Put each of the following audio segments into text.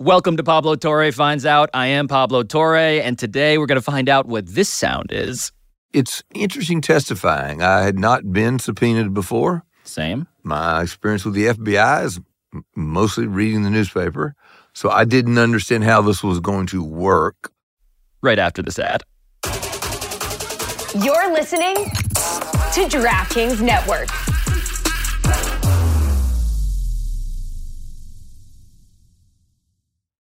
Welcome to Pablo Torre Finds Out. I am Pablo Torre, and today we're going to find out what this sound is. It's interesting testifying. I had not been subpoenaed before. Same. My experience with the FBI is mostly reading the newspaper, so I didn't understand how this was going to work. Right after this ad. You're listening to DraftKings Network.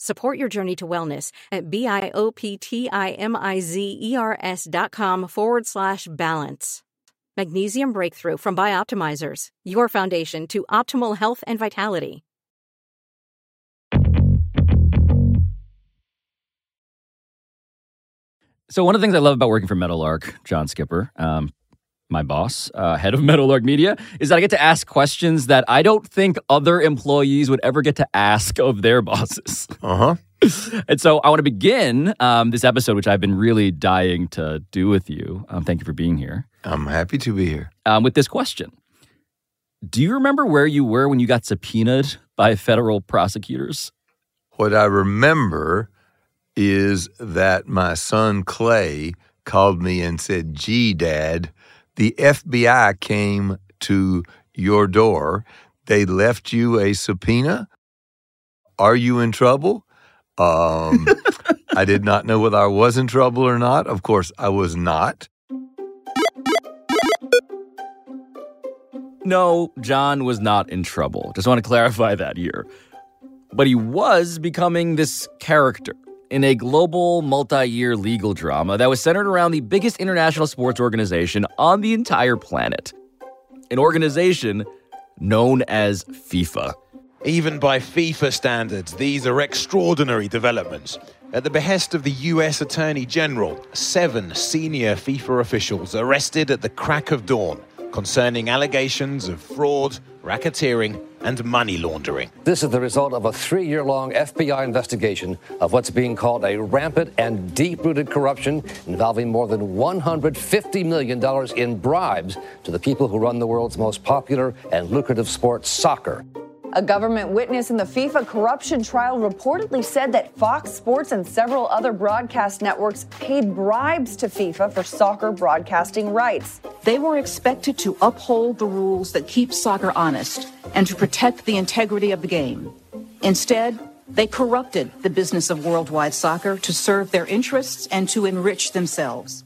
Support your journey to wellness at B-I-O-P-T-I-M-I-Z-E-R-S dot com forward slash balance. Magnesium Breakthrough from Bioptimizers, your foundation to optimal health and vitality. So, one of the things I love about working for Meadowlark, John Skipper, um, my boss, uh, head of Meadowlark Media, is that I get to ask questions that I don't think other employees would ever get to ask of their bosses. Uh huh. and so I want to begin um, this episode, which I've been really dying to do with you. Um, thank you for being here. I'm happy to be here. Um, with this question Do you remember where you were when you got subpoenaed by federal prosecutors? What I remember is that my son Clay called me and said, Gee, Dad, the FBI came to your door. They left you a subpoena. Are you in trouble? Um, I did not know whether I was in trouble or not. Of course, I was not. No, John was not in trouble. Just want to clarify that here. But he was becoming this character in a global multi year legal drama that was centered around the biggest international sports organization on the entire planet. An organization known as FIFA. Even by FIFA standards, these are extraordinary developments. At the behest of the US Attorney General, seven senior FIFA officials arrested at the crack of dawn concerning allegations of fraud, racketeering, and money laundering. This is the result of a three year long FBI investigation of what's being called a rampant and deep rooted corruption involving more than $150 million in bribes to the people who run the world's most popular and lucrative sport, soccer. A government witness in the FIFA corruption trial reportedly said that Fox Sports and several other broadcast networks paid bribes to FIFA for soccer broadcasting rights. They were expected to uphold the rules that keep soccer honest and to protect the integrity of the game. Instead, they corrupted the business of worldwide soccer to serve their interests and to enrich themselves.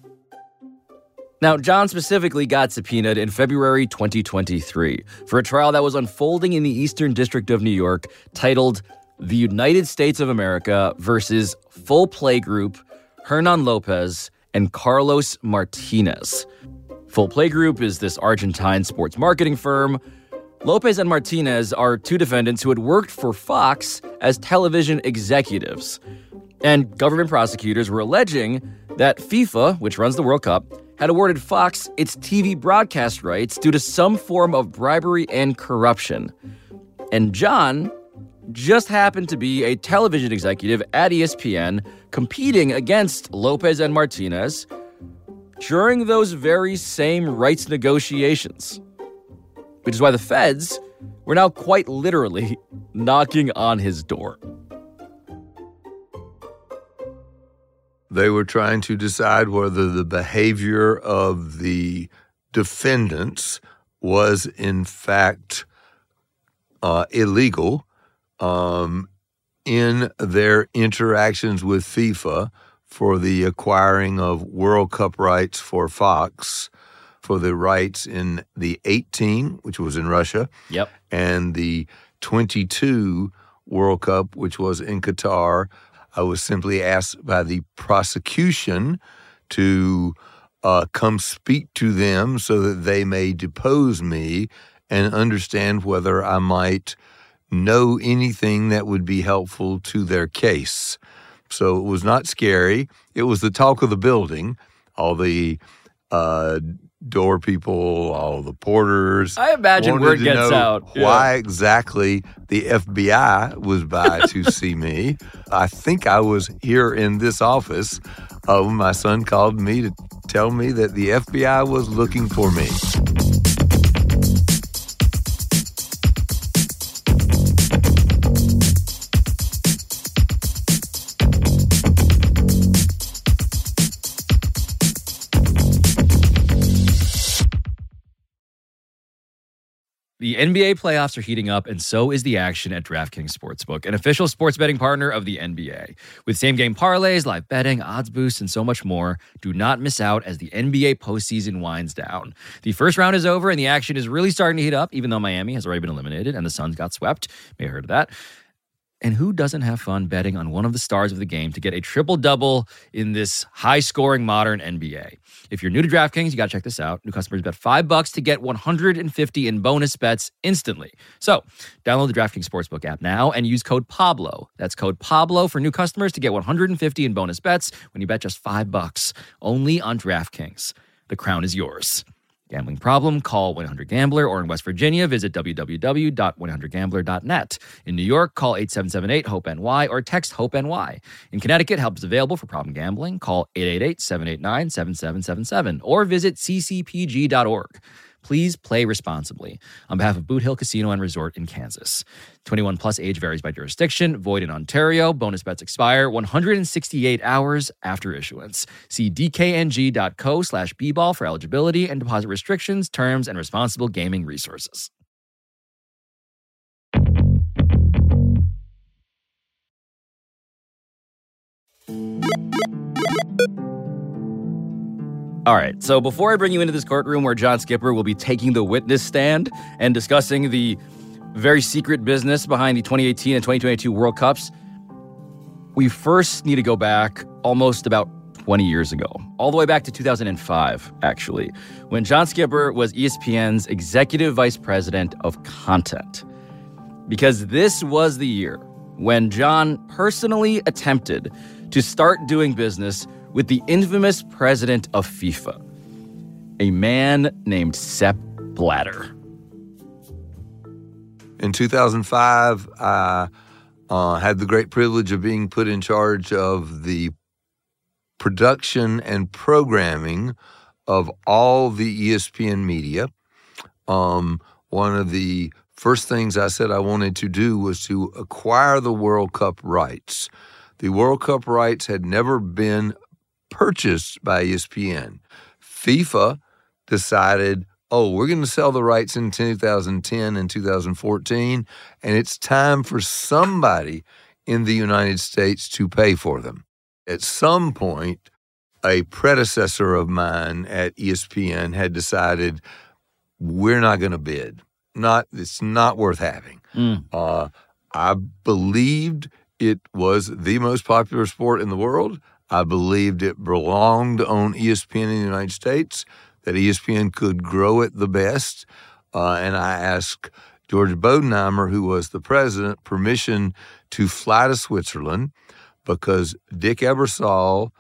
Now, John specifically got subpoenaed in February 2023 for a trial that was unfolding in the Eastern District of New York titled The United States of America versus Full Play Group, Hernan Lopez, and Carlos Martinez. Full Play Group is this Argentine sports marketing firm. Lopez and Martinez are two defendants who had worked for Fox as television executives. And government prosecutors were alleging that FIFA, which runs the World Cup, had awarded Fox its TV broadcast rights due to some form of bribery and corruption. And John just happened to be a television executive at ESPN competing against Lopez and Martinez during those very same rights negotiations. Which is why the feds were now quite literally knocking on his door. They were trying to decide whether the behavior of the defendants was, in fact, uh, illegal um, in their interactions with FIFA for the acquiring of World Cup rights for Fox for the rights in the 18, which was in Russia, Yep. and the 22 World Cup, which was in Qatar. I was simply asked by the prosecution to uh, come speak to them so that they may depose me and understand whether I might know anything that would be helpful to their case. So it was not scary. It was the talk of the building. All the uh, door people, all the porters. I imagine word gets out. Yeah. Why exactly the FBI was by to see me? I think I was here in this office. Uh, when my son called me to tell me that the FBI was looking for me. The NBA playoffs are heating up, and so is the action at DraftKings Sportsbook, an official sports betting partner of the NBA. With same game parlays, live betting, odds boosts, and so much more, do not miss out as the NBA postseason winds down. The first round is over, and the action is really starting to heat up, even though Miami has already been eliminated and the Suns got swept. May have heard of that. And who doesn't have fun betting on one of the stars of the game to get a triple double in this high scoring modern NBA? If you're new to DraftKings, you got to check this out. New customers bet five bucks to get 150 in bonus bets instantly. So download the DraftKings Sportsbook app now and use code Pablo. That's code Pablo for new customers to get 150 in bonus bets when you bet just five bucks only on DraftKings. The crown is yours. Gambling problem? Call 1-800-GAMBLER or in West Virginia, visit www.100gambler.net. In New York, call 8778-HOPE-NY or text HOPE-NY. In Connecticut, help is available for problem gambling. Call 888-789-7777 or visit ccpg.org. Please play responsibly. On behalf of Boot Hill Casino and Resort in Kansas. 21 plus age varies by jurisdiction. Void in Ontario. Bonus bets expire 168 hours after issuance. See dkng.co slash bball for eligibility and deposit restrictions, terms, and responsible gaming resources. All right, so before I bring you into this courtroom where John Skipper will be taking the witness stand and discussing the very secret business behind the 2018 and 2022 World Cups, we first need to go back almost about 20 years ago, all the way back to 2005, actually, when John Skipper was ESPN's executive vice president of content. Because this was the year when John personally attempted to start doing business with the infamous president of FIFA, a man named Sepp Blatter. In 2005, I uh, had the great privilege of being put in charge of the production and programming of all the ESPN media. Um, one of the first things I said I wanted to do was to acquire the World Cup rights. The World Cup rights had never been purchased by ESPN. FIFA decided, oh, we're going to sell the rights in 2010 and 2014, and it's time for somebody in the United States to pay for them. At some point, a predecessor of mine at ESPN had decided we're not going to bid. Not it's not worth having. Mm. Uh, I believed it was the most popular sport in the world. I believed it belonged on ESPN in the United States, that ESPN could grow it the best. Uh, and I asked George Bodenheimer, who was the president, permission to fly to Switzerland because Dick Ebersol,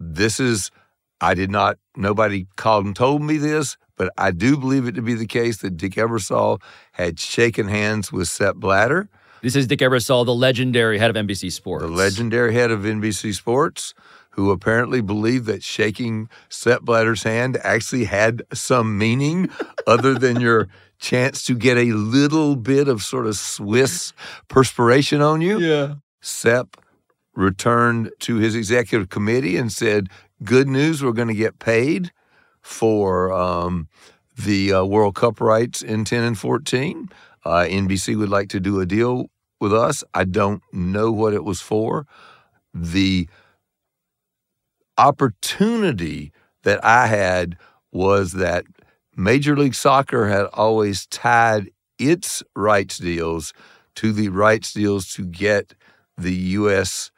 this is, I did not, nobody called and told me this, but I do believe it to be the case that Dick Ebersol had shaken hands with Sepp Blatter. This is Dick Ebersol, the legendary head of NBC Sports. the legendary head of NBC Sports, who apparently believed that shaking Sepp Blatter's hand actually had some meaning other than your chance to get a little bit of sort of Swiss perspiration on you. Yeah. Sepp returned to his executive committee and said, Good news, we're going to get paid for um, the uh, World Cup rights in 10 and 14. Uh, NBC would like to do a deal with us. I don't know what it was for. The opportunity that I had was that Major League Soccer had always tied its rights deals to the rights deals to get the U.S.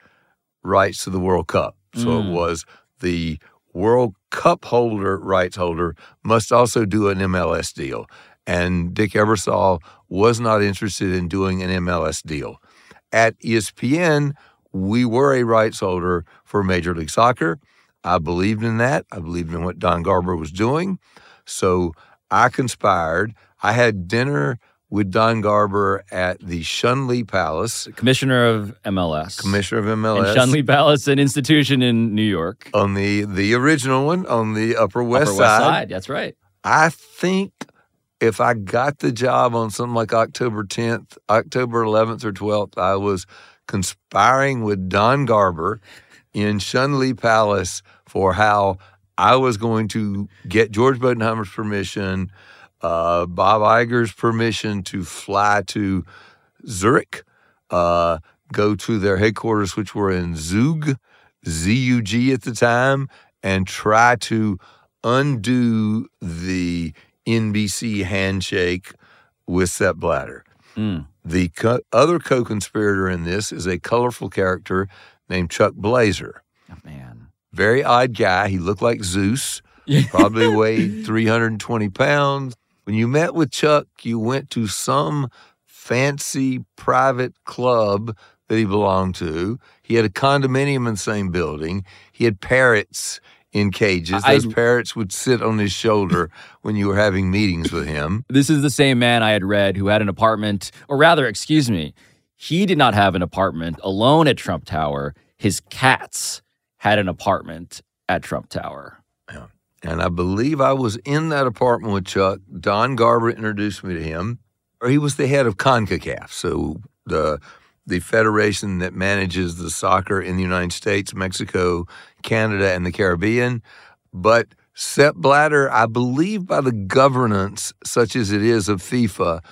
rights to the World Cup. So Mm. it was the World Cup holder, rights holder, must also do an MLS deal. And Dick Ebersol was not interested in doing an MLS deal. At ESPN, we were a rights holder for Major League Soccer. I believed in that. I believed in what Don Garber was doing. So I conspired. I had dinner with Don Garber at the Shun Lee Palace, Commissioner of MLS. commissioner of And MLS. Shun Lee Palace, an institution in New York. on the the original one on the Upper West Upper Side. West Side. That's right. I think if I got the job on something like October 10th, October 11th or 12th, I was conspiring with Don Garber in Shun Lee Palace for how I was going to get George Bodenheimer's permission, uh, Bob Iger's permission to fly to Zurich, uh, go to their headquarters, which were in Zug, Z U G at the time, and try to undo the NBC handshake with Sepp Blatter. Mm. The co- other co conspirator in this is a colorful character named Chuck Blazer. Oh, man. Very odd guy. He looked like Zeus, probably weighed 320 pounds. When you met with Chuck, you went to some fancy private club that he belonged to. He had a condominium in the same building. He had parrots in cages. I- Those parrots would sit on his shoulder when you were having meetings with him. This is the same man I had read who had an apartment, or rather, excuse me, he did not have an apartment alone at Trump Tower. His cats had an apartment at Trump Tower. And I believe I was in that apartment with Chuck. Don Garber introduced me to him. Or he was the head of CONCACAF, so the the federation that manages the soccer in the United States, Mexico, Canada, and the Caribbean. But Sepp Blatter, I believe by the governance, such as it is of FIFA,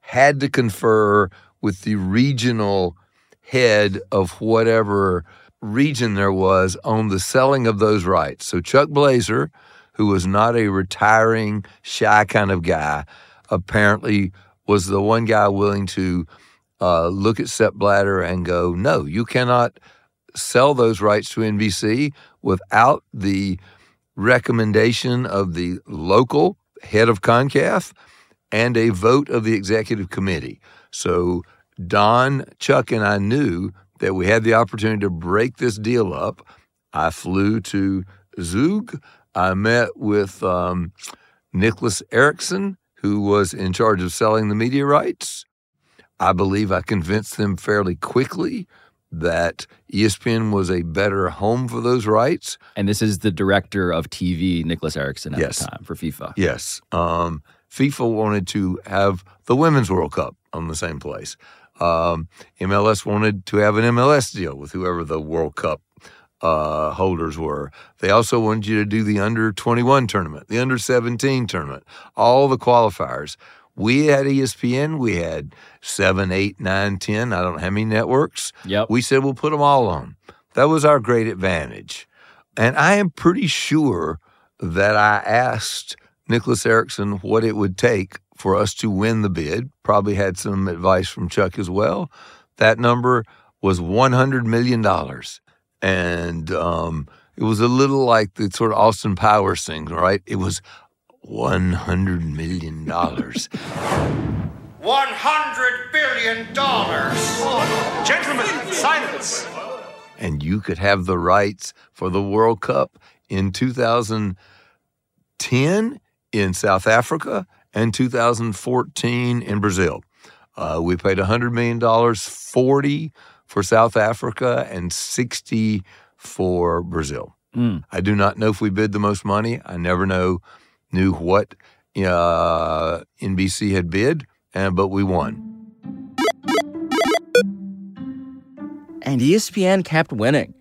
had to confer with the regional head of whatever region there was on the selling of those rights. So Chuck Blazer, who was not a retiring, shy kind of guy, apparently was the one guy willing to uh, look at Sepp Blatter and go, no, you cannot sell those rights to NBC without the recommendation of the local head of CONCAF and a vote of the executive committee. So Don, Chuck, and I knew that we had the opportunity to break this deal up. I flew to Zug. I met with um, Niclas Ericson, who was in charge of selling the media rights. I believe I convinced them fairly quickly that ESPN was a better home for those rights. And this is the director of TV, Niclas Ericson, at Yes. the time for FIFA. Yes. Um, FIFA wanted to have the Women's World Cup on the same place. Um, MLS wanted to have an MLS deal with whoever the World Cup uh, holders were. They also wanted you to do the under 21 tournament, the under 17 tournament, all the qualifiers. We had ESPN, we had seven, eight, nine, 10, I don't know how many networks. Yep. We said we'll put them all on. That was our great advantage. And I am pretty sure that I asked Niclas Ericson what it would take for us to win the bid. Probably had some advice from Chuck as well. That number was $100 million. And um, it was a little like the sort of Austin Powers thing, right? It was $100 million. $100 billion. Gentlemen, silence. and you could have the rights for the World Cup in 2010 in South Africa and 2014 in Brazil. Uh, we paid $100 million, 40 for South Africa and 60 for Brazil. Mm. I do not know if we bid the most money. I never know knew what uh, NBC had bid, and but we won. And ESPN kept winning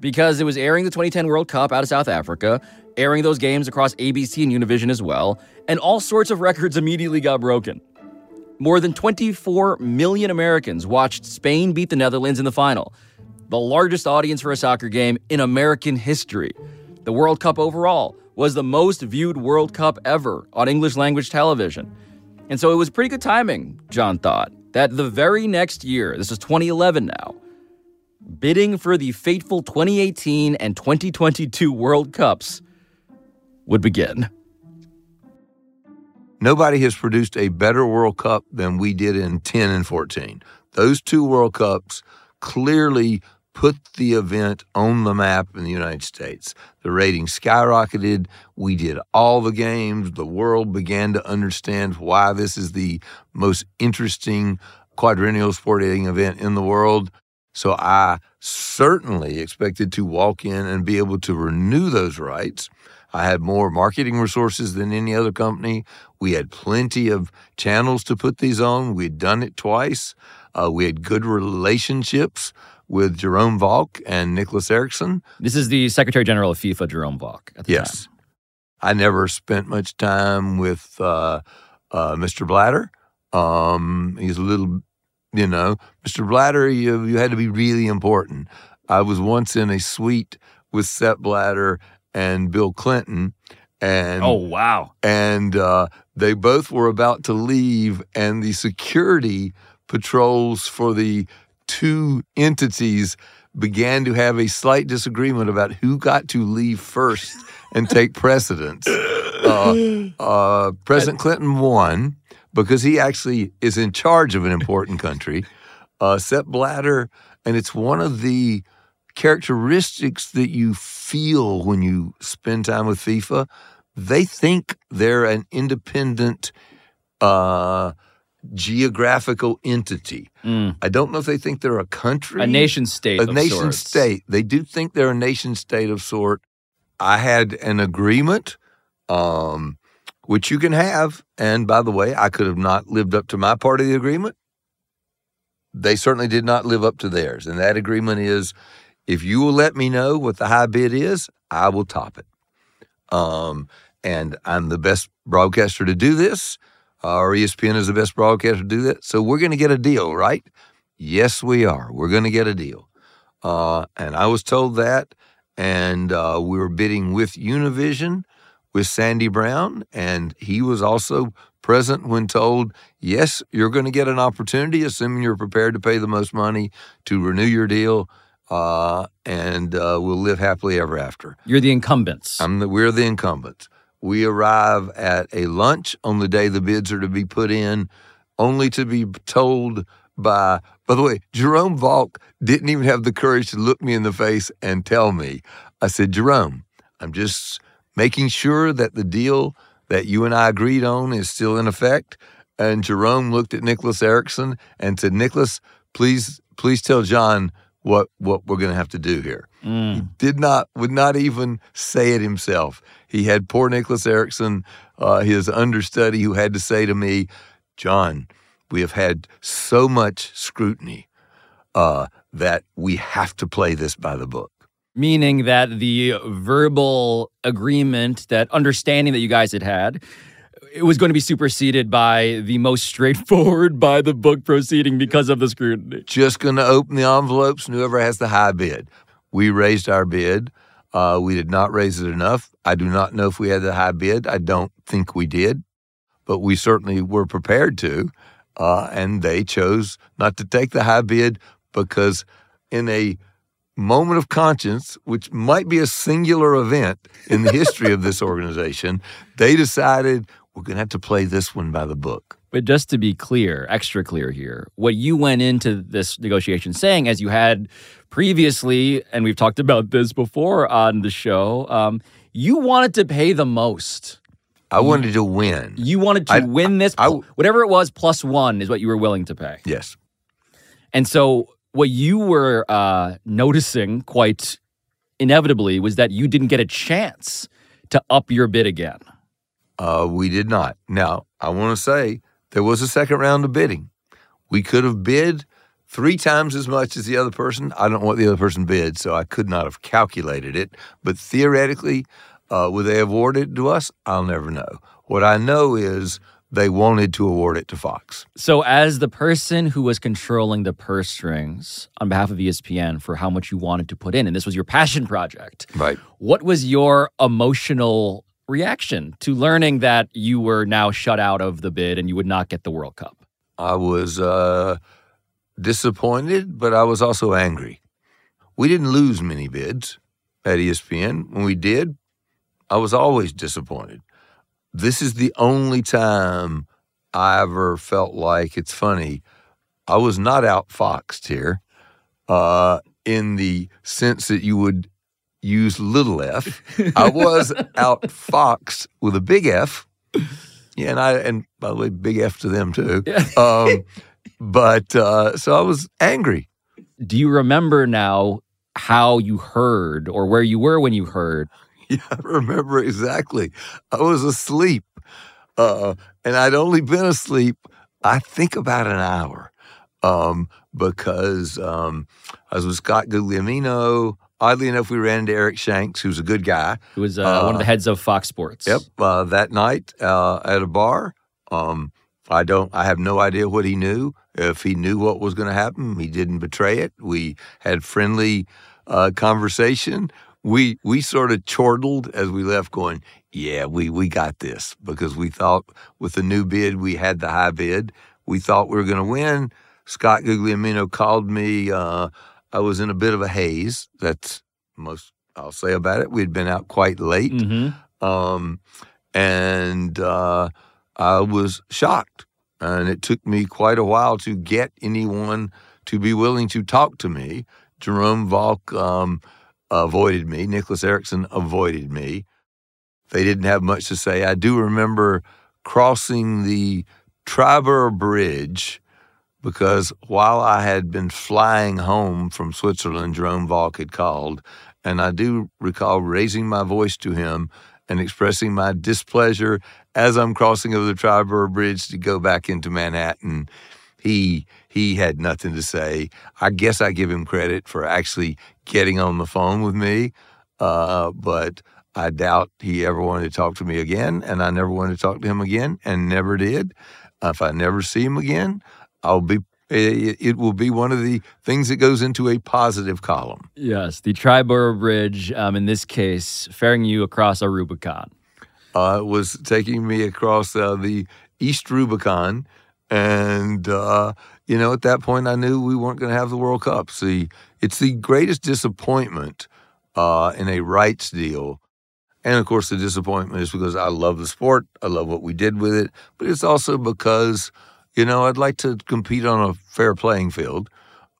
because it was airing the 2010 World Cup out of South Africa, airing those games across ABC and Univision as well, and all sorts of records immediately got broken. More than 24 million Americans watched Spain beat the Netherlands in the final, the largest audience for a soccer game in American history. The World Cup overall was the most viewed World Cup ever on English language television. And so it was pretty good timing, John thought, that the very next year, this is 2011 now, bidding for the fateful 2018 and 2022 World Cups would begin. Nobody has produced a better World Cup than we did in 10 and 14. Those two World Cups clearly put the event on the map in the United States. The ratings skyrocketed. We did all the games. The world began to understand why this is the most interesting quadrennial sporting event in the world. So I certainly expected to walk in and be able to renew those rights. I had more marketing resources than any other company. We had plenty of channels to put these on. We'd done it twice. Uh, we had good relationships with Jerome Valcke and Niclas Ericson. This is the Secretary General of FIFA, Jerome Valcke. At the yes. Time. I never spent much time with uh, uh, Mr. Blatter. Um, he's a little, you know, Mr. Blatter, you, you had to be really important. I was once in a suite with Sepp Blatter and Bill Clinton. And oh wow! And uh, they both were about to leave, and the security patrols for the two entities began to have a slight disagreement about who got to leave first and take precedence. Uh, uh, President Clinton won because he actually is in charge of an important country. Uh, Sepp Blatter, and it's one of the characteristics that you feel when you spend time with FIFA. They think they're an independent uh, geographical entity. Mm. I don't know if they think they're a country, a nation state, a nation sorts. state. They do think they're a nation state of sort. I had an agreement, um, which you can have, and by the way, I could have not lived up to my part of the agreement. They certainly did not live up to theirs, and that agreement is if you will let me know what the high bid is, I will top it. Um, and I'm the best broadcaster to do this, uh, or ESPN is the best broadcaster to do that. So we're going to get a deal, right? Yes, we are. We're going to get a deal. Uh, and I was told that, and uh, we were bidding with Univision, with Sandy Brown, and he was also present when told, yes, you're going to get an opportunity, assuming you're prepared to pay the most money to renew your deal uh, and uh, we'll live happily ever after. You're the incumbents. I'm the, we're the incumbents. We arrive at a lunch on the day the bids are to be put in, only to be told by, by the way, Jerome Valcke didn't even have the courage to look me in the face and tell me. I said, Jerome, I'm just making sure that the deal that you and I agreed on is still in effect. And Jerome looked at Niclas Ericson and said, Nicholas, please, please tell John what what we're going to have to do here. Mm. He did not would not even say it himself. He had poor Niclas Ericson, uh, his understudy, who had to say to me, "John, we have had so much scrutiny uh, that we have to play this by the book." Meaning that the verbal agreement, that understanding that you guys had had, it was going to be superseded by the most straightforward by the book proceeding because of the scrutiny. Just going to open the envelopes and whoever has the high bid. We raised our bid. Uh, we did not raise it enough. I do not know if we had the high bid. I don't think we did, but we certainly were prepared to. Uh, and they chose not to take the high bid because, in a moment of conscience, which might be a singular event in the history of this organization, they decided we're going to have to play this one by the book. But just to be clear, extra clear here, what you went into this negotiation saying, as you had previously, and we've talked about this before on the show, um, you wanted to pay the most. I wanted to win. You wanted to I- win this, I- whatever it was, plus one is what you were willing to pay. Yes. And so, what you were uh, noticing quite inevitably was that you didn't get a chance to up your bid again. Uh, we did not. Now, I want to say there was a second round of bidding. We could have bid three times as much as the other person. I don't know what the other person bid, so I could not have calculated it. But theoretically, uh, would they have awarded it to us? I'll never know. What I know is they wanted to award it to Fox. So, as the person who was controlling the purse strings on behalf of ESPN for how much you wanted to put in, and this was your passion project, Right. what was your emotional reaction to learning that you were now shut out of the bid and you would not get the World Cup? I was uh, disappointed, but I was also angry. We didn't lose many bids at ESPN. When we did, I was always disappointed. This is the only time I ever felt like it's funny. I was not outfoxed here uh, in the sense that you would use little f. I was outfoxed with a big F. Yeah, and I and by the way, big F to them too. Yeah. Um, but uh, so I was angry. Do you remember now how you heard or where you were when you heard? Yeah, I remember exactly. I was asleep, uh, and I'd only been asleep, I think, about an hour, um, because um, I was with Scott Guglielmino. Oddly enough, we ran into Eric Shanks, who's a good guy. Who was uh, one of the heads of Fox Sports? Yep, uh, that night uh, at a bar. Um, I don't. I have no idea what he knew. If he knew what was going to happen, he didn't betray it. We had friendly uh, conversation. We we sort of chortled as we left, going, "Yeah, we we got this," because we thought with the new bid we had the high bid. We thought we were going to win. Scott Guglielmino called me. I was in a bit of a haze. That's most I'll say about it. We'd been out quite late, Mm-hmm. um, and uh, I was shocked. And it took me quite a while to get anyone to be willing to talk to me. Jerome Valcke um, avoided me. Niclas Ericson avoided me. They didn't have much to say. I do remember crossing the Triborough Bridge because while I had been flying home from Switzerland, Jerome Valcke had called, and I do recall raising my voice to him and expressing my displeasure as I'm crossing over the Triborough Bridge to go back into Manhattan. He he had nothing to say. I guess I give him credit for actually getting on the phone with me, uh, but I doubt he ever wanted to talk to me again, and I never wanted to talk to him again, and never did. if I never see him again, I'll be. It, it will be one of the things that goes into a positive column. Yes, the Triborough Bridge, um, in this case, ferrying you across a Rubicon. uh, was taking me across uh, the East Rubicon. And, uh, you know, at that point, I knew we weren't going to have the World Cup. See, it's the greatest disappointment uh, in a rights deal. And of course, the disappointment is because I love the sport, I love what we did with it, but it's also because, you know, I'd like to compete on a fair playing field.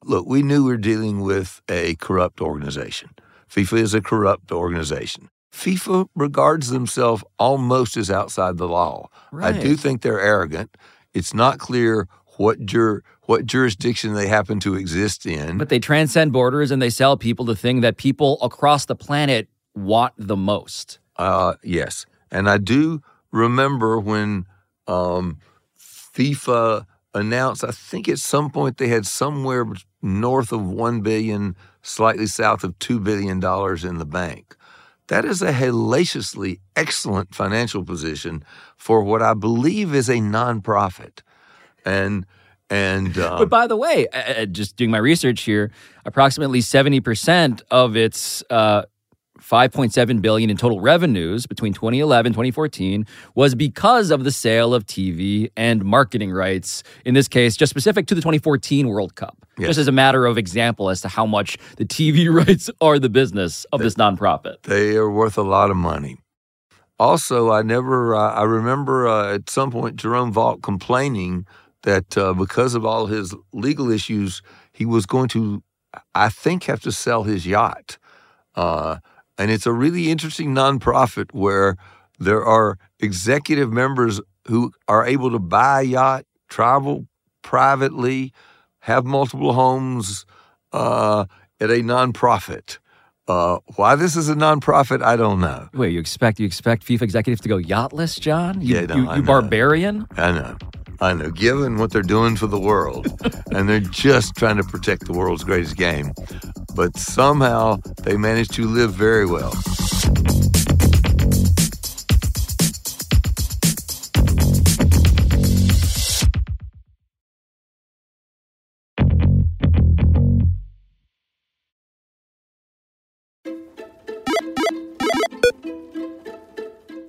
Look, we knew we were dealing with a corrupt organization. FIFA is a corrupt organization. FIFA regards themselves almost as outside the law. I do think they're arrogant. It's not clear what jur- what jurisdiction they happen to exist in. But they transcend borders and they sell people the thing that people across the planet want the most. Uh, yes, and I do remember when um, FIFA announced. I think at some point they had somewhere north of 1 billion, slightly south of two billion dollars in the bank. That is a hellaciously excellent financial position for what I believe is a nonprofit, and and um, But by the way, just doing my research here, approximately 70% of its uh, 5.7 billion in total revenues between 2011 2014 was because of the sale of TV and marketing rights. In this case, just specific to the 2014 World Cup. Yes. Just as a matter of example as to how much the TV rights are the business of this nonprofit. They are worth a lot of money. Also, I never, uh, I remember uh, at some point Jerome Valcke complaining that uh, because of all his legal issues, he was going to, I think, have to sell his yacht. Uh, and it's a really interesting nonprofit where there are executive members who are able to buy a yacht, travel privately, have multiple homes uh, at a nonprofit. Uh, why this is a nonprofit, I don't know. Wait, you expect you expect FIFA executives to go yachtless, John? You, Yeah, no, you, I you know. barbarian? I know. I know. Given what they're doing for the world, and they're just trying to protect the world's greatest game, but somehow they manage to live very well.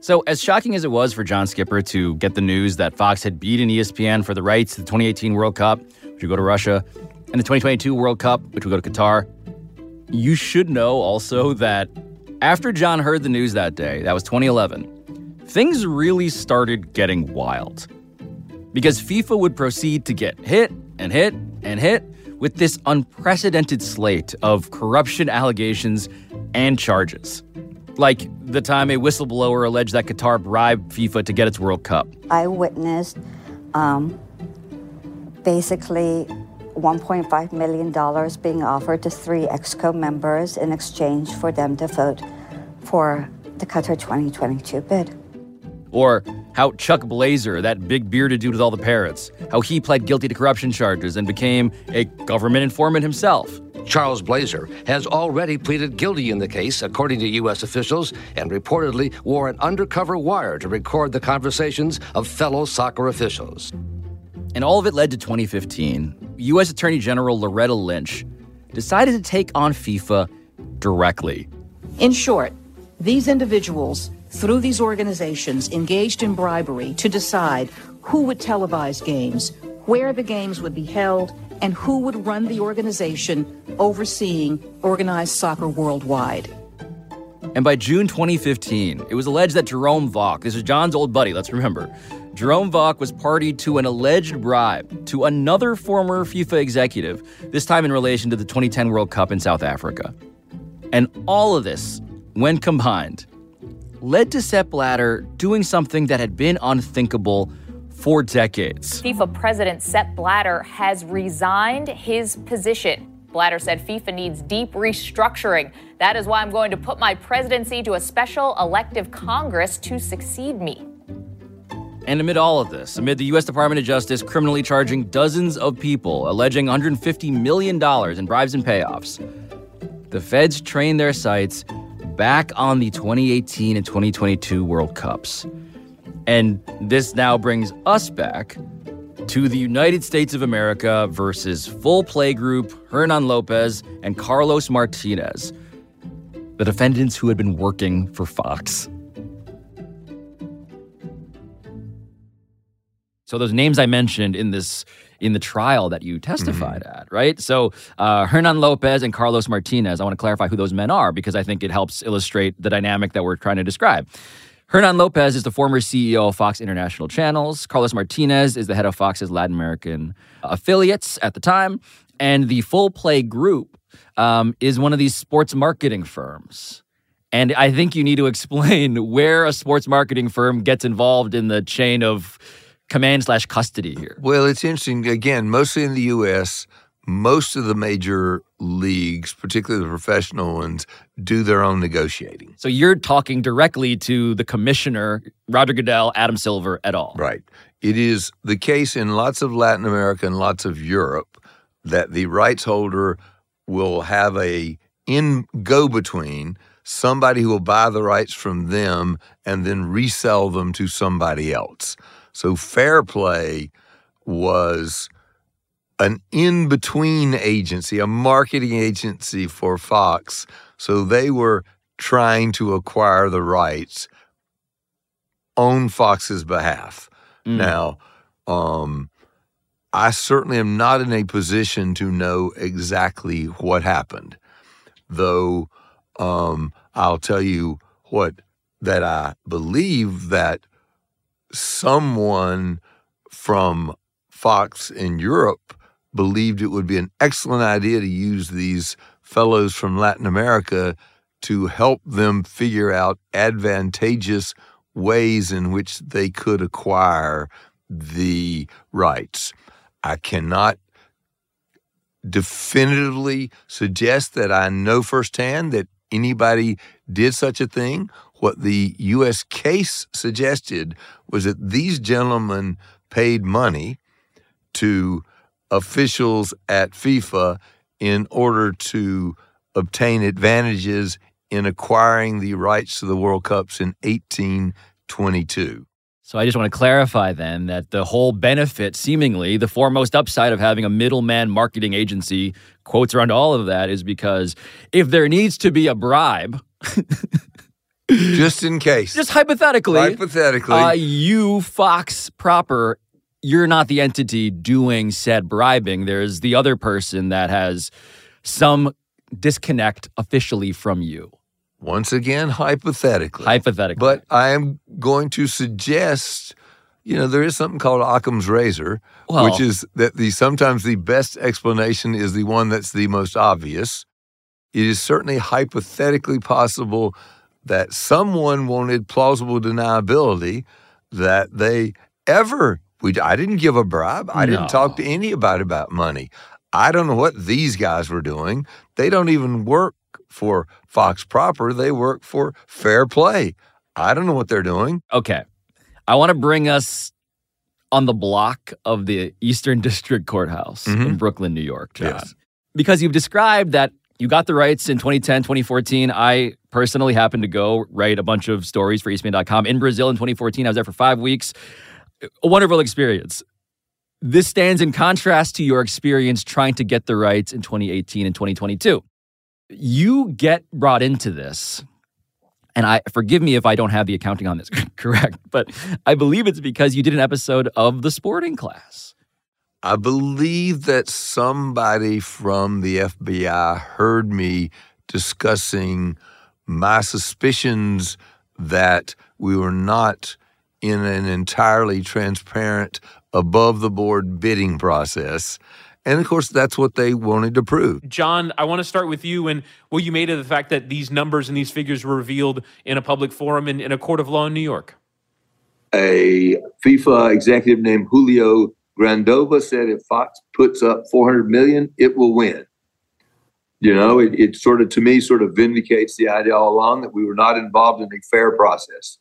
So, as shocking as it was for John Skipper to get the news that Fox had beaten ESPN for the rights to the 2018 World Cup, which would go to Russia, and the 2022 World Cup, which would go to Qatar, you should know also that after John heard the news that day, that was 2011, things really started getting wild. Because FIFA would proceed to get hit and hit and hit with this unprecedented slate of corruption allegations and charges. Like the time a whistleblower alleged that Qatar bribed FIFA to get its World Cup. I witnessed um, basically $1.5 million being offered to three EXCO members in exchange for them to vote for the Qatar 2022 bid. Or how Chuck Blazer, that big bearded dude with all the parrots, how he pled guilty to corruption charges and became a government informant himself. Charles Blazer has already pleaded guilty in the case, according to U.S. officials, and reportedly wore an undercover wire to record the conversations of fellow soccer officials. And all of it led to 2015. U.S. Attorney General Loretta Lynch decided to take on FIFA directly. In short, these individuals, through these organizations, engaged in bribery to decide who would televise games, where the games would be held, and who would run the organization overseeing organized soccer worldwide. And by June 2015, it was alleged that Jerome Valcke, this is John's old buddy, let's remember, Jerome Valcke was party to an alleged bribe to another former FIFA executive, this time in relation to the 2010 World Cup in South Africa. And all of this, when combined, led to Sepp Blatter doing something that had been unthinkable for decades. FIFA President Sepp Blatter has resigned his position. Blatter said FIFA needs deep restructuring. That is why I'm going to put my presidency to a special elective Congress to succeed me. And amid all of this, amid the U.S. Department of Justice criminally charging dozens of people, alleging $150 million in bribes and payoffs, the feds trained their sights back on the 2018 and 2022 World Cups. And this now brings us back to the United States of America versus Full Play Group, Hernan Lopez, and Carlos Martinez, the defendants who had been working for Fox. So those names I mentioned in this in the trial that you testified mm-hmm. at, right? So uh, Hernan Lopez and Carlos Martinez. I want to clarify who those men are because I think it helps illustrate the dynamic that we're trying to describe. Hernan Lopez is the former CEO of Fox International Channels. Carlos Martinez is the head of Fox's Latin American affiliates at the time. And the Full Play Group um, is one of these sports marketing firms. And I think you need to explain where a sports marketing firm gets involved in the chain of command slash custody here. Well, it's interesting. Again, mostly in the U.S., most of the major leagues, particularly the professional ones, do their own negotiating. So you're talking directly to the commissioner, Roger Goodell, Adam Silver, et al. Right. It is the case in lots of Latin America and lots of Europe that the rights holder will have a in go between somebody who will buy the rights from them and then resell them to somebody else. So fair play was an in between agency, a marketing agency for Fox. So they were trying to acquire the rights on Fox's behalf. Mm. Now, um, I certainly am not in a position to know exactly what happened, though um, I'll tell you what that I believe that someone from Fox in Europe believed it would be an excellent idea to use these fellows from Latin America to help them figure out advantageous ways in which they could acquire the rights. I cannot definitively suggest that I know firsthand that anybody did such a thing. What the U.S. case suggested was that these gentlemen paid money to officials at FIFA in order to obtain advantages in acquiring the rights to the World Cups in 1822. So I just want to clarify then that the whole benefit, seemingly the foremost upside of having a middleman marketing agency, quotes around all of that, is because if there needs to be a bribe, Just in case. Just hypothetically. Hypothetically. Uh, you, Fox proper, you're not the entity doing said bribing. There's the other person that has some disconnect officially from you. Once again, hypothetically. Hypothetically. But I am going to suggest, you know, there is something called Occam's razor, Well- which is that the sometimes the best explanation is the one that's the most obvious. It is certainly hypothetically possible that someone wanted plausible deniability that they ever we I didn't give a bribe. I No. didn't talk to anybody about money. I don't know what these guys were doing. They don't even work for Fox proper. They work for Fair Play. I don't know what they're doing. Okay. I want to bring us on the block of the Eastern District Courthouse in Mhm. Brooklyn, New York, John. Yes. Because you've described that you got the rights in 2010, 2014. I personally happened to go write a bunch of stories for E ESPN.com in Brazil in 2014. I was there for five weeks. A wonderful experience. This stands in contrast to your experience trying to get the rights in 2018 and 2022. You get brought into this and I forgive me if I don't have the accounting on this correct, but I believe it's because you did an episode of the sporting class. I believe that somebody from the FBI heard me discussing my suspicions that we were not in an entirely transparent, above the board bidding process. And of course, that's what they wanted to prove. John, I want to start with you and what you made of the fact that these numbers and these figures were revealed in a public forum in, in a court of law in New York. a FIFA executive named Julio Grondona said if Fox puts up 400 million, it will win. You know, it, it sort of, to me, sort of vindicates the idea all along that we were not involved in a fair process.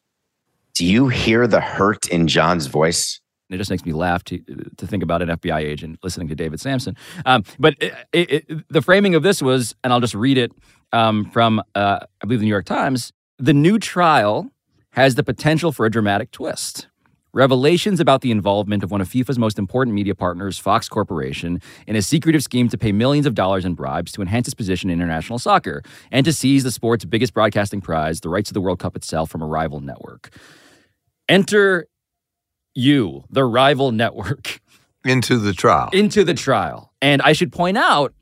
Do you hear the hurt in John's voice? It just makes me laugh to, to think about an FBI agent listening to David Samson. Um, but it, it, it- the framing of this was, and I'll just read it um, from, uh, I believe, the New York Times the new trial has the potential for a dramatic twist. Revelations about the involvement of one of FIFA's most important media partners, Fox Corporation, in a secretive scheme to pay millions of dollars in bribes to enhance its position in international soccer and to seize the sport's biggest broadcasting prize, the rights to the World Cup itself, from a rival network. Enter you, the rival network, Into the trial. into the trial. And I should point out,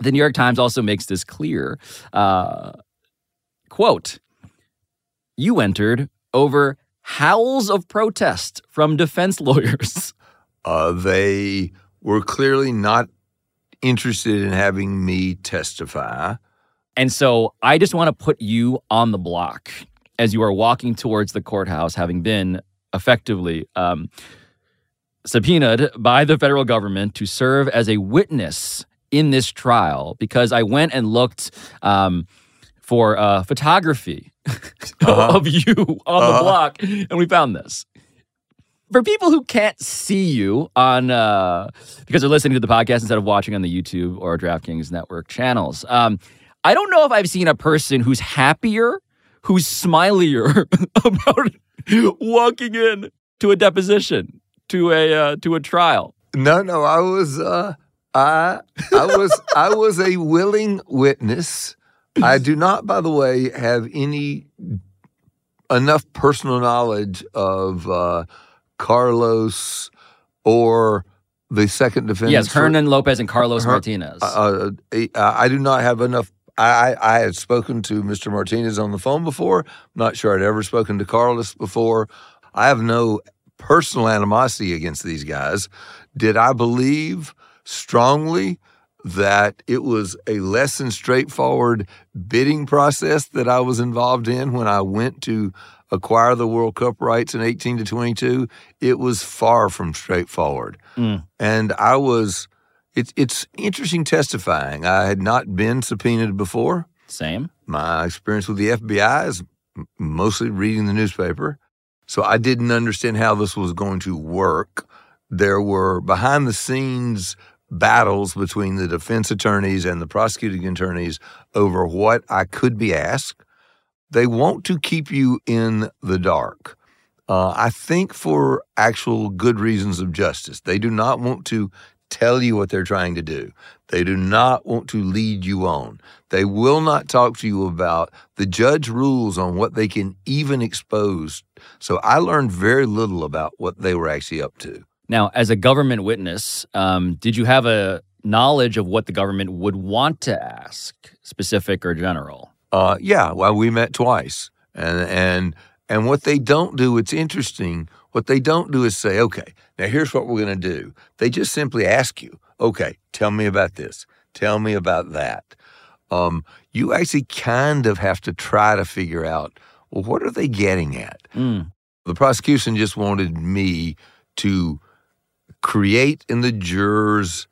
the New York Times also makes this clear. Uh, quote, you entered over howls of protest from defense lawyers. Uh, they were clearly not interested in having me testify. And so I just want to put you on the block as you are walking towards the courthouse, having been effectively um, subpoenaed by the federal government to serve as a witness in this trial because I went and looked um, for uh, photography of you on the Uh-huh. block, and we found this. For people who can't see you on uh, because they're listening to the podcast instead of watching on the YouTube or DraftKings Network channels, um, I don't know if I've seen a person who's happier, who's smilier about walking in to a deposition, to a uh, to a trial. No, no, I was uh I I was I was a willing witness. I do not, by the way, have any enough personal knowledge of uh, Carlos or the second defendant. yes, Hernan Lopez and Carlos Her- Martinez. Uh, uh, I do not have enough. I, I I had spoken to Mr. Martinez on the phone before. I'm not sure I'd ever spoken to Carlos before. I have no personal animosity against these guys. Did I believe strongly that it was a less than straightforward bidding process that I was involved in when I went to acquire the World Cup rights in 18 to 22? It was far from straightforward. Mm. And I was it's it's interesting testifying. I had not been subpoenaed before. Same. My experience with the FBI is mostly reading the newspaper. So I didn't understand how this was going to work. There were behind the scenes battles between the defense attorneys and the prosecuting attorneys over what I could be asked. They want to keep you in the dark. Uh, I think for actual good reasons of justice. They do not want to tell you what they're trying to do. They do not want to lead you on. They will not talk to you about the judge rules on what they can even expose. So I learned very little about what they were actually up to. Now, as a government witness, um, did you have a knowledge of what the government would want to ask, specific or general? Uh, yeah, well, we met twice, and and and what they don't do, it's interesting. What they don't do is say, okay, now here's what we're going to do. They just simply ask you, okay, tell me about this, tell me about that. Um, you actually kind of have to try to figure out, well, what are they getting at? Mm. The prosecution just wanted me to create in the jurors'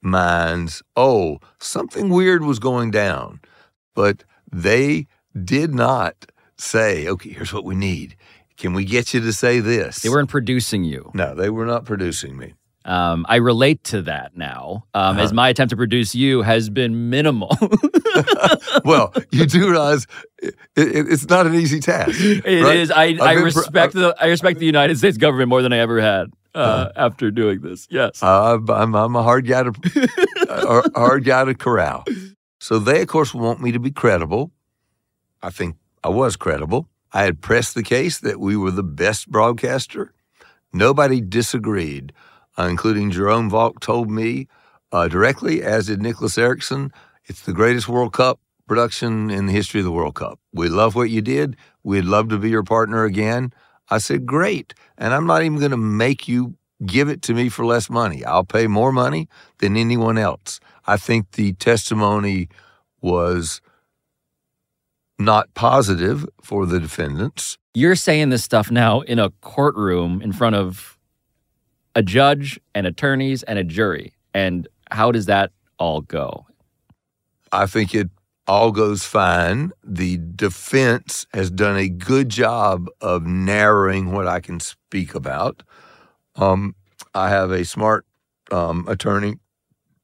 minds, oh, something weird was going down. But they did not say, okay, here's what we need. Can we get you to say this? They weren't producing you. No, they were not producing me. Um, I relate to that now, um, Uh-huh. as my attempt to produce you has been minimal. well, you do realize it, it, it's not an easy task. It is. right? I, I pr- respect the I respect the United States government more than I ever had uh, after doing this. Yes. Uh, I'm, I'm a hard guy to a hard guy to corral. So they, of course, want me to be credible. I think I was credible. I had pressed the case that we were the best broadcaster. Nobody disagreed, uh, including Jerome Valcke told me uh, directly, as did Niclas Ericson. It's the greatest World Cup production in the history of the World Cup. We love what you did. We'd love to be your partner again. I said, great. And I'm not even going to make you give it to me for less money. I'll pay more money than anyone else. I think the testimony was not positive for the defendants. You're saying this stuff now in a courtroom in front of a judge and attorneys and a jury. And how does that all go? I think it all goes fine. The defense has done a good job of narrowing what I can speak about. Um, I have a smart um, attorney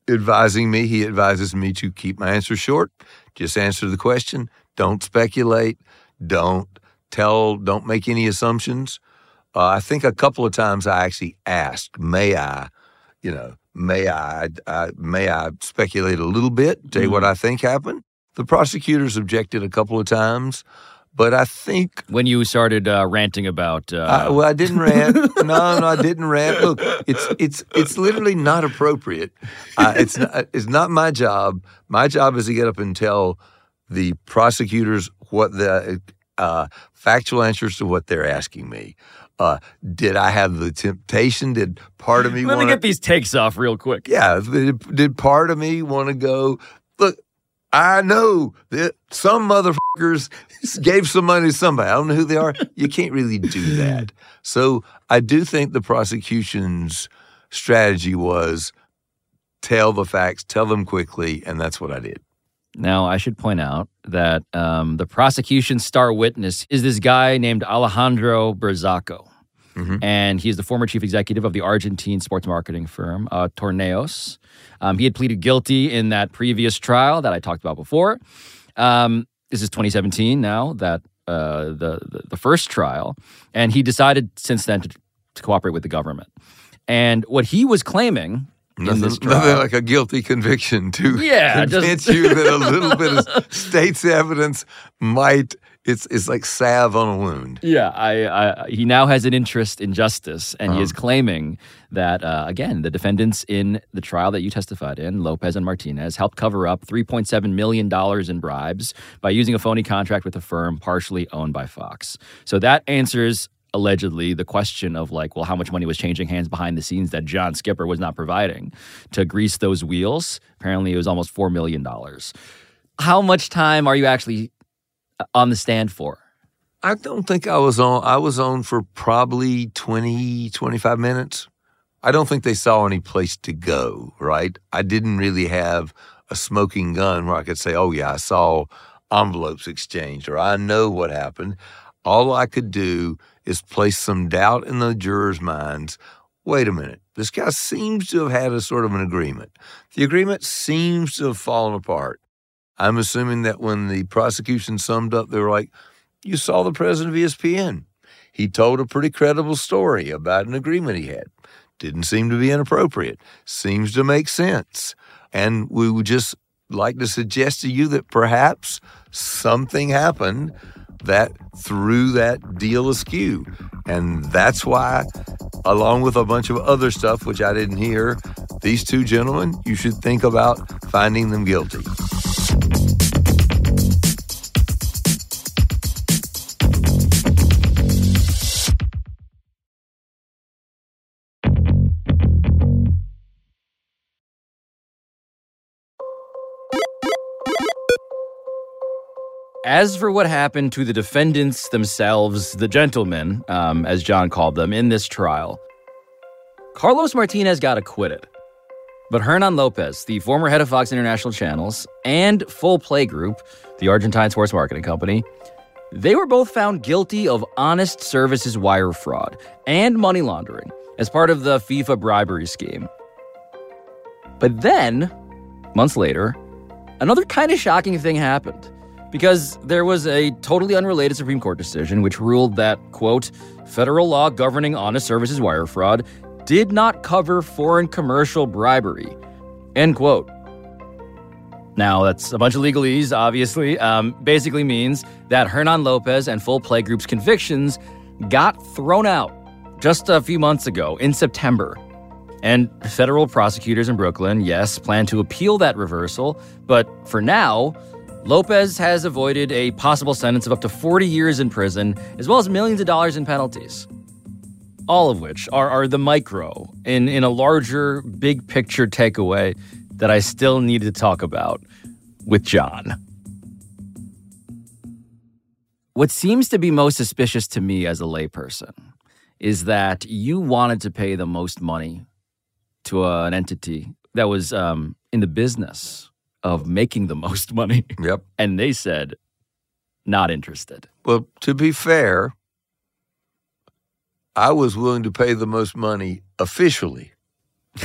advising me. He advises me to keep my answers short, just answer the question, don't speculate, don't tell, don't make any assumptions. Uh, I think a couple of times I actually asked, "May I?" You know, may I, I may I speculate a little bit? Tell you what I think happened. The prosecutors objected a couple of times, but I think When you started uh, ranting about. Uh, I, well, I didn't rant. no, no, I didn't rant. Look, it's it's it's literally not appropriate. Uh, it's not, it's not my job. My job is to get up and tell the prosecutors what the uh, factual answers to what they're asking me. Uh, did I have the temptation? Did part of me Let me want get these takes off real quick. yeah, did, did part of me want to go, look, I know that some motherfuckers gave some money to somebody. I don't know who they are. You can't really do that. So I do think the prosecution's strategy was tell the facts, tell them quickly, and that's what I did. Now, I should point out that um, the prosecution's star witness is this guy named Alejandro Burzaco. And he's the former chief executive of the Argentine sports marketing firm, uh, Torneos. Um, he had pleaded guilty in that previous trial that I talked about before. Um, this is 2017 now, that uh, the, the, the first trial. And he decided since then to, to cooperate with the government. And what he was claiming in Nothing, nothing like a guilty conviction to Yeah, just- convince you that a little bit of state's evidence might it's it's like salve on a wound. Yeah, I, I, he now has an interest in justice, and he is Uh-huh. claiming that uh, again, the defendants in the trial that you testified in, Lopez and Martinez, helped cover up 3.7 million dollars in bribes by using a phony contract with a firm partially owned by Fox. So that answers allegedly the question of like, well, how much money was changing hands behind the scenes that John Skipper was not providing to grease those wheels? Apparently, it was almost four million dollars. How much time are you actually uh, on the stand for? I don't think I was on. I was on for probably 20, 25 minutes. I don't think they saw any place to go, right? I didn't really have a smoking gun where I could say, oh, yeah, I saw envelopes exchanged or I know what happened. All I could do is place some doubt in the jurors' minds. Wait a minute. This guy seems to have had a sort of an agreement. The agreement seems to have fallen apart. I'm assuming that when the prosecution summed up, they were like, you saw the president of ESPN. He told a pretty credible story about an agreement he had. Didn't seem to be inappropriate. Seems to make sense. And we would just like to suggest to you that perhaps something happened that threw that deal askew. And that's why, along with a bunch of other stuff, which I didn't hear, these two gentlemen, you should think about finding them guilty. As for what happened to the defendants themselves, the gentlemen, um, as John called them, in this trial, Carlos Martinez got acquitted. But Hernan Lopez, the former head of Fox International Channels, and Full Play Group, the Argentine sports marketing company, they were both found guilty of honest services wire fraud and money laundering as part of the FIFA bribery scheme. But then, months later, another kind of shocking thing happened because there was a totally unrelated Supreme Court decision which ruled that, quote, federal law governing honest services wire fraud did not cover foreign commercial bribery, end quote. Now, that's a bunch of legalese, obviously. Um, basically means that Hernan Lopez and Full Play Group's convictions got thrown out just a few months ago in September. And federal prosecutors in Brooklyn, yes, plan to appeal that reversal. But for now, Lopez has avoided a possible sentence of up to 40 years in prison, as well as millions of dollars in penalties all of which are, are the micro in, in a larger, big picture takeaway that I still need to talk about with John. What seems to be most suspicious to me as a layperson is that you wanted to pay the most money to uh, an entity that was um, in the business of making the most money. Yep. And they said, not interested. Well, to be fair, I was willing to pay the most money officially.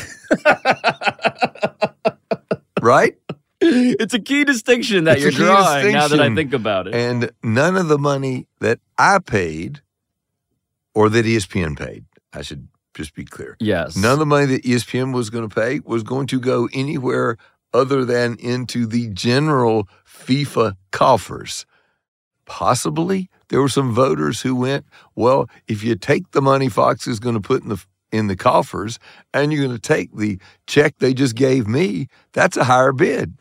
right? It's a key distinction that It's you're drawing now that I think about it. And none of the money that I paid or that ESPN paid, I should just be clear. yes. None of the money that ESPN was going to pay was going to go anywhere other than into the general FIFA coffers. Possibly there were some voters who went, well, if you take the money Fox is going to put in the in the coffers and you're going to take the check they just gave me, that's a higher bid.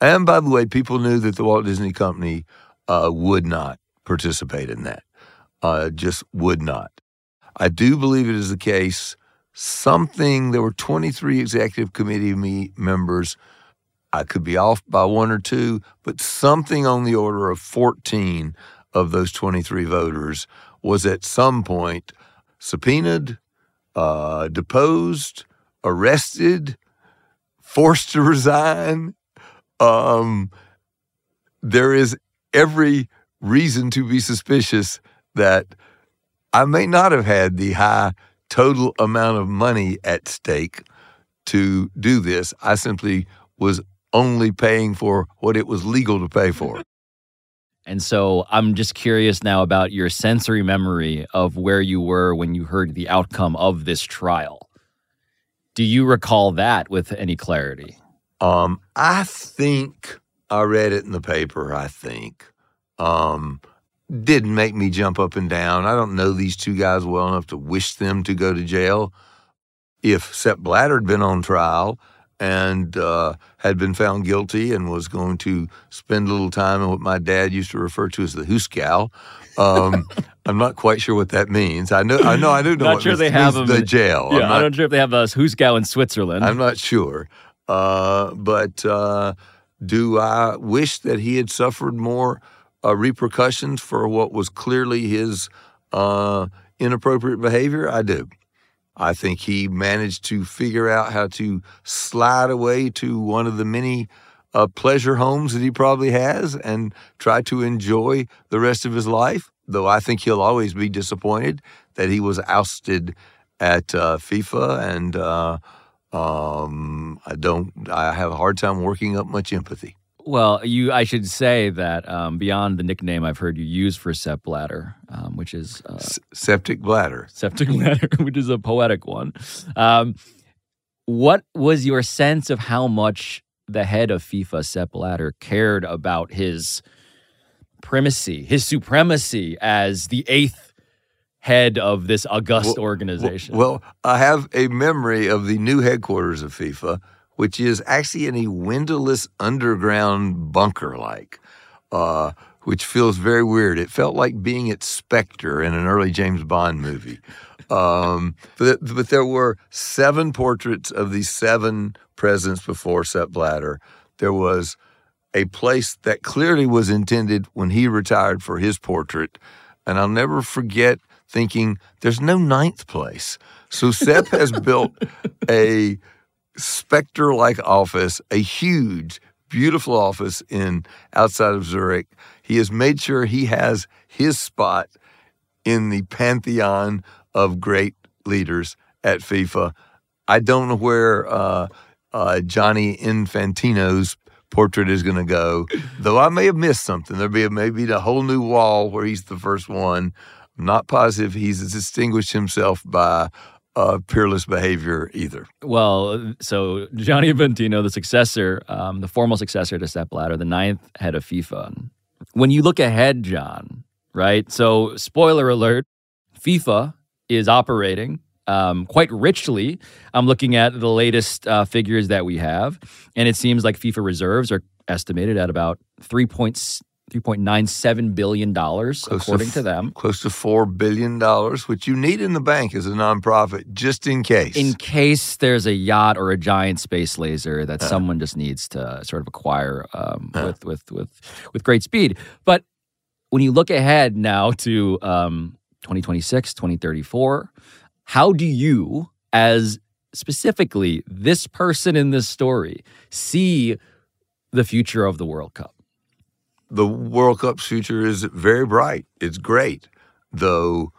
And by the way, people knew that the Walt Disney Company uh, would not participate in that. Uh, just would not. I do believe it is the case. Something, there were 23 executive committee me- members. I could be off by one or two, but something on the order of 14 of those 23 voters was at some point subpoenaed, uh, deposed, arrested, forced to resign. Um, there is every reason to be suspicious that I may not have had the high total amount of money at stake to do this. I simply was only paying for what it was legal to pay for. And so I'm just curious now about your sensory memory of where you were when you heard the outcome of this trial. Do you recall that with any clarity? Um, I think I read it in the paper. I think um, didn't make me jump up and down. I don't know these two guys well enough to wish them to go to jail. If Sepp Blatter had been on trial and uh, had been found guilty and was going to spend a little time in what my dad used to refer to as the Hooskow, um, I'm not quite sure what that means. I know, I know, I do know Not what sure they have the jail. Yeah, I'm I'm not- not sure if they have a Hooskow in Switzerland. I'm not sure. Uh, but uh, do I wish that he had suffered more uh, repercussions for what was clearly his uh, inappropriate behavior? I do. I think he managed to figure out how to slide away to one of the many uh, pleasure homes that he probably has and try to enjoy the rest of his life. Though I think he'll always be disappointed that he was ousted at uh, FIFA, and uh, um, I don't. I have a hard time working up much empathy. Well, you, I should say that um, beyond the nickname I've heard you use for Sepp Blatter, um, which is uh, S- septic bladder. septic bladder, which is a poetic one. Um, what was your sense of how much the head of FIFA, Sepp Blatter, cared about his primacy, his supremacy as the eighth head of this august organization? Well, I have a memory of the new headquarters of FIFA, which is actually in a windowless underground bunker like, uh, which feels very weird. It felt like being at Spectre in an early James Bond movie. Um, but, but there were seven portraits of the seven presidents before Sepp Blatter. There was a place that clearly was intended when he retired for his portrait. And I'll never forget thinking, there's no ninth place. So Sepp has built a specter like office, a huge, beautiful office in outside of Zurich. He has made sure he has his spot in the pantheon of great leaders at FIFA. I don't know where uh, uh, Gianni Infantino's portrait is going to go, though I may have missed something. There'll be a, maybe a whole new wall where he's the first one. I'm not positive he's distinguished himself by uh, peerless behavior either. Well, so Gianni Infantino, the successor, um, the formal successor to Sepp Blatter, the ninth head of FIFA. When you look ahead, John, right? So, spoiler alert: FIFA is operating um, quite richly. I'm looking at the latest uh, figures that we have, and it seems like FIFA reserves are estimated at about three points. $3.97 billion, according to, to, them. Close to $4 billion, which you need in the bank as a nonprofit just in case. In case there's a yacht or a giant space laser that uh. someone just needs to sort of acquire um, uh. with, with, with, with great speed. But when you look ahead now to um, 2026, 2034, how do you, as specifically this person in this story, see the future of the World Cup? The World Cup's future is very bright. It's great, though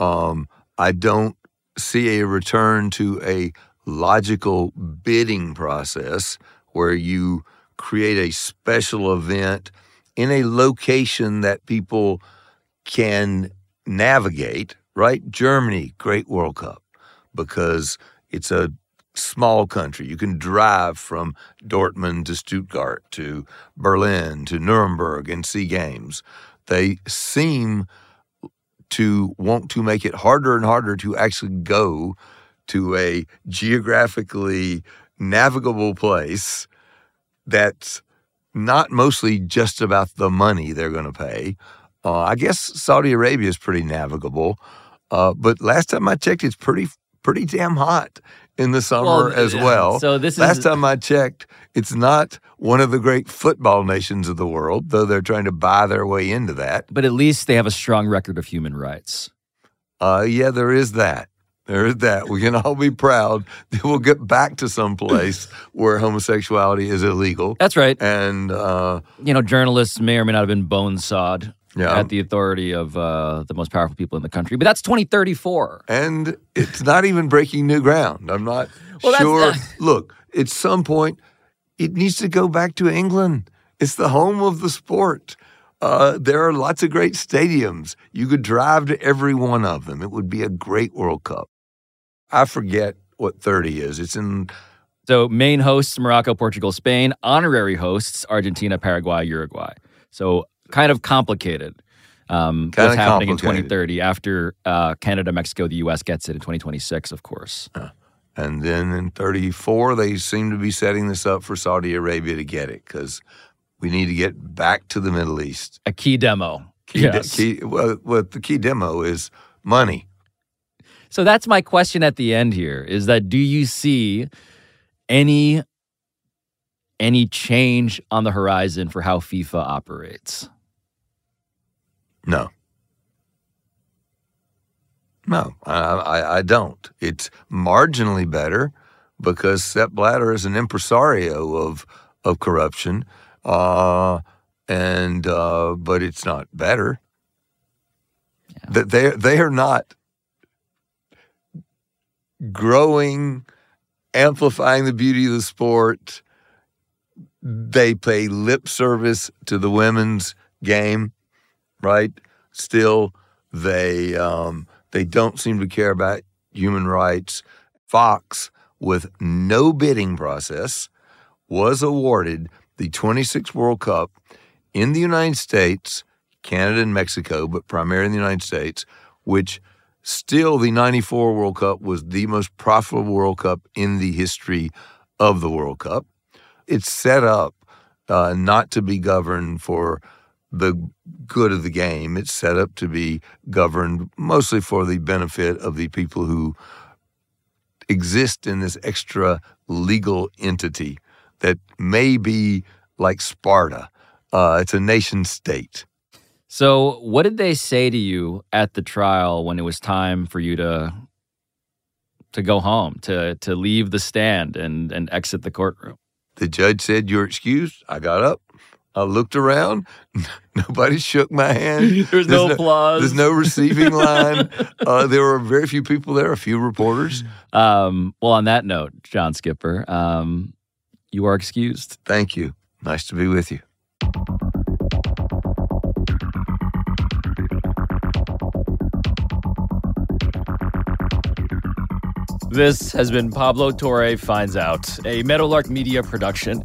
um, I don't see a return to a logical bidding process where you create a special event in a location that people can navigate, right? Germany, great World Cup because it's a small country. You can drive from Dortmund to Stuttgart to Berlin to Nuremberg and see games. They seem to want to make it harder and harder to actually go to a geographically navigable place that's not mostly just about the money they're going to pay. Uh, I guess Saudi Arabia is pretty navigable, uh, but last time I checked, it's pretty pretty damn hot in the summer Well, as well. So this is last is- time I checked, it's not one of the great football nations of the world, though they're trying to buy their way into that. But at least they have a strong record of human rights. Uh, yeah, there is that. There is that. We can all be proud that we'll get back to some place where homosexuality is illegal. That's right. And uh, You know, journalists may or may not have been bone sawed Yeah. at the authority of uh, the most powerful people in the country. But that's 2034. and it's not even breaking new ground. I'm not Well, sure. not- Look, at some point, it needs to go back to England. It's the home of the sport. Uh, there are lots of great stadiums. You could drive to every one of them. It would be a great World Cup. I forget what 30 is. It's in So, main hosts Morocco, Portugal, Spain. Honorary hosts Argentina, Paraguay, Uruguay. So, kind of complicated. Um, what's happening in 2030 after uh, Canada, Mexico, the U.S. gets it in 2026, of course. And then in 34, they seem to be setting this up for Saudi Arabia to get it because we need to get back to the Middle East. A key demo. Key, yes. key, well, what the key demo is money. So that's my question at the end here is that do you see any any change on the horizon for how FIFA operates? No. No, I, I, I don't. It's marginally better because Sepp Blatter is an impresario of of corruption, uh, and uh, but it's not better. That they they are not growing, amplifying the beauty of the sport, they pay lip service to the women's game, right? Still, they um, they don't seem to care about human rights. Fox, with no bidding process, was awarded the 26th World Cup in the United States, Canada, and Mexico, but primarily in the United States, which still the 94 World Cup was the most profitable World Cup in the history of the World Cup. It's set up uh, not to be governed for the good of the game. It's set up to be governed mostly for the benefit of the people who exist in this extra legal entity that may be like Sparta. Uh, it's a nation state. So, what did they say to you at the trial when it was time for you to to go home, to to leave the stand and and exit the courtroom? The judge said, "You're excused." I got up. I looked around. Nobody shook my hand. There's, there's no, no, applause. There's no receiving line. uh, there were very few people there, a few reporters. Um, well, on that note, John Skipper, um, you are excused. Thank you. Nice to be with you. This has been Pablo Torre Finds Out, a Meadowlark Media production.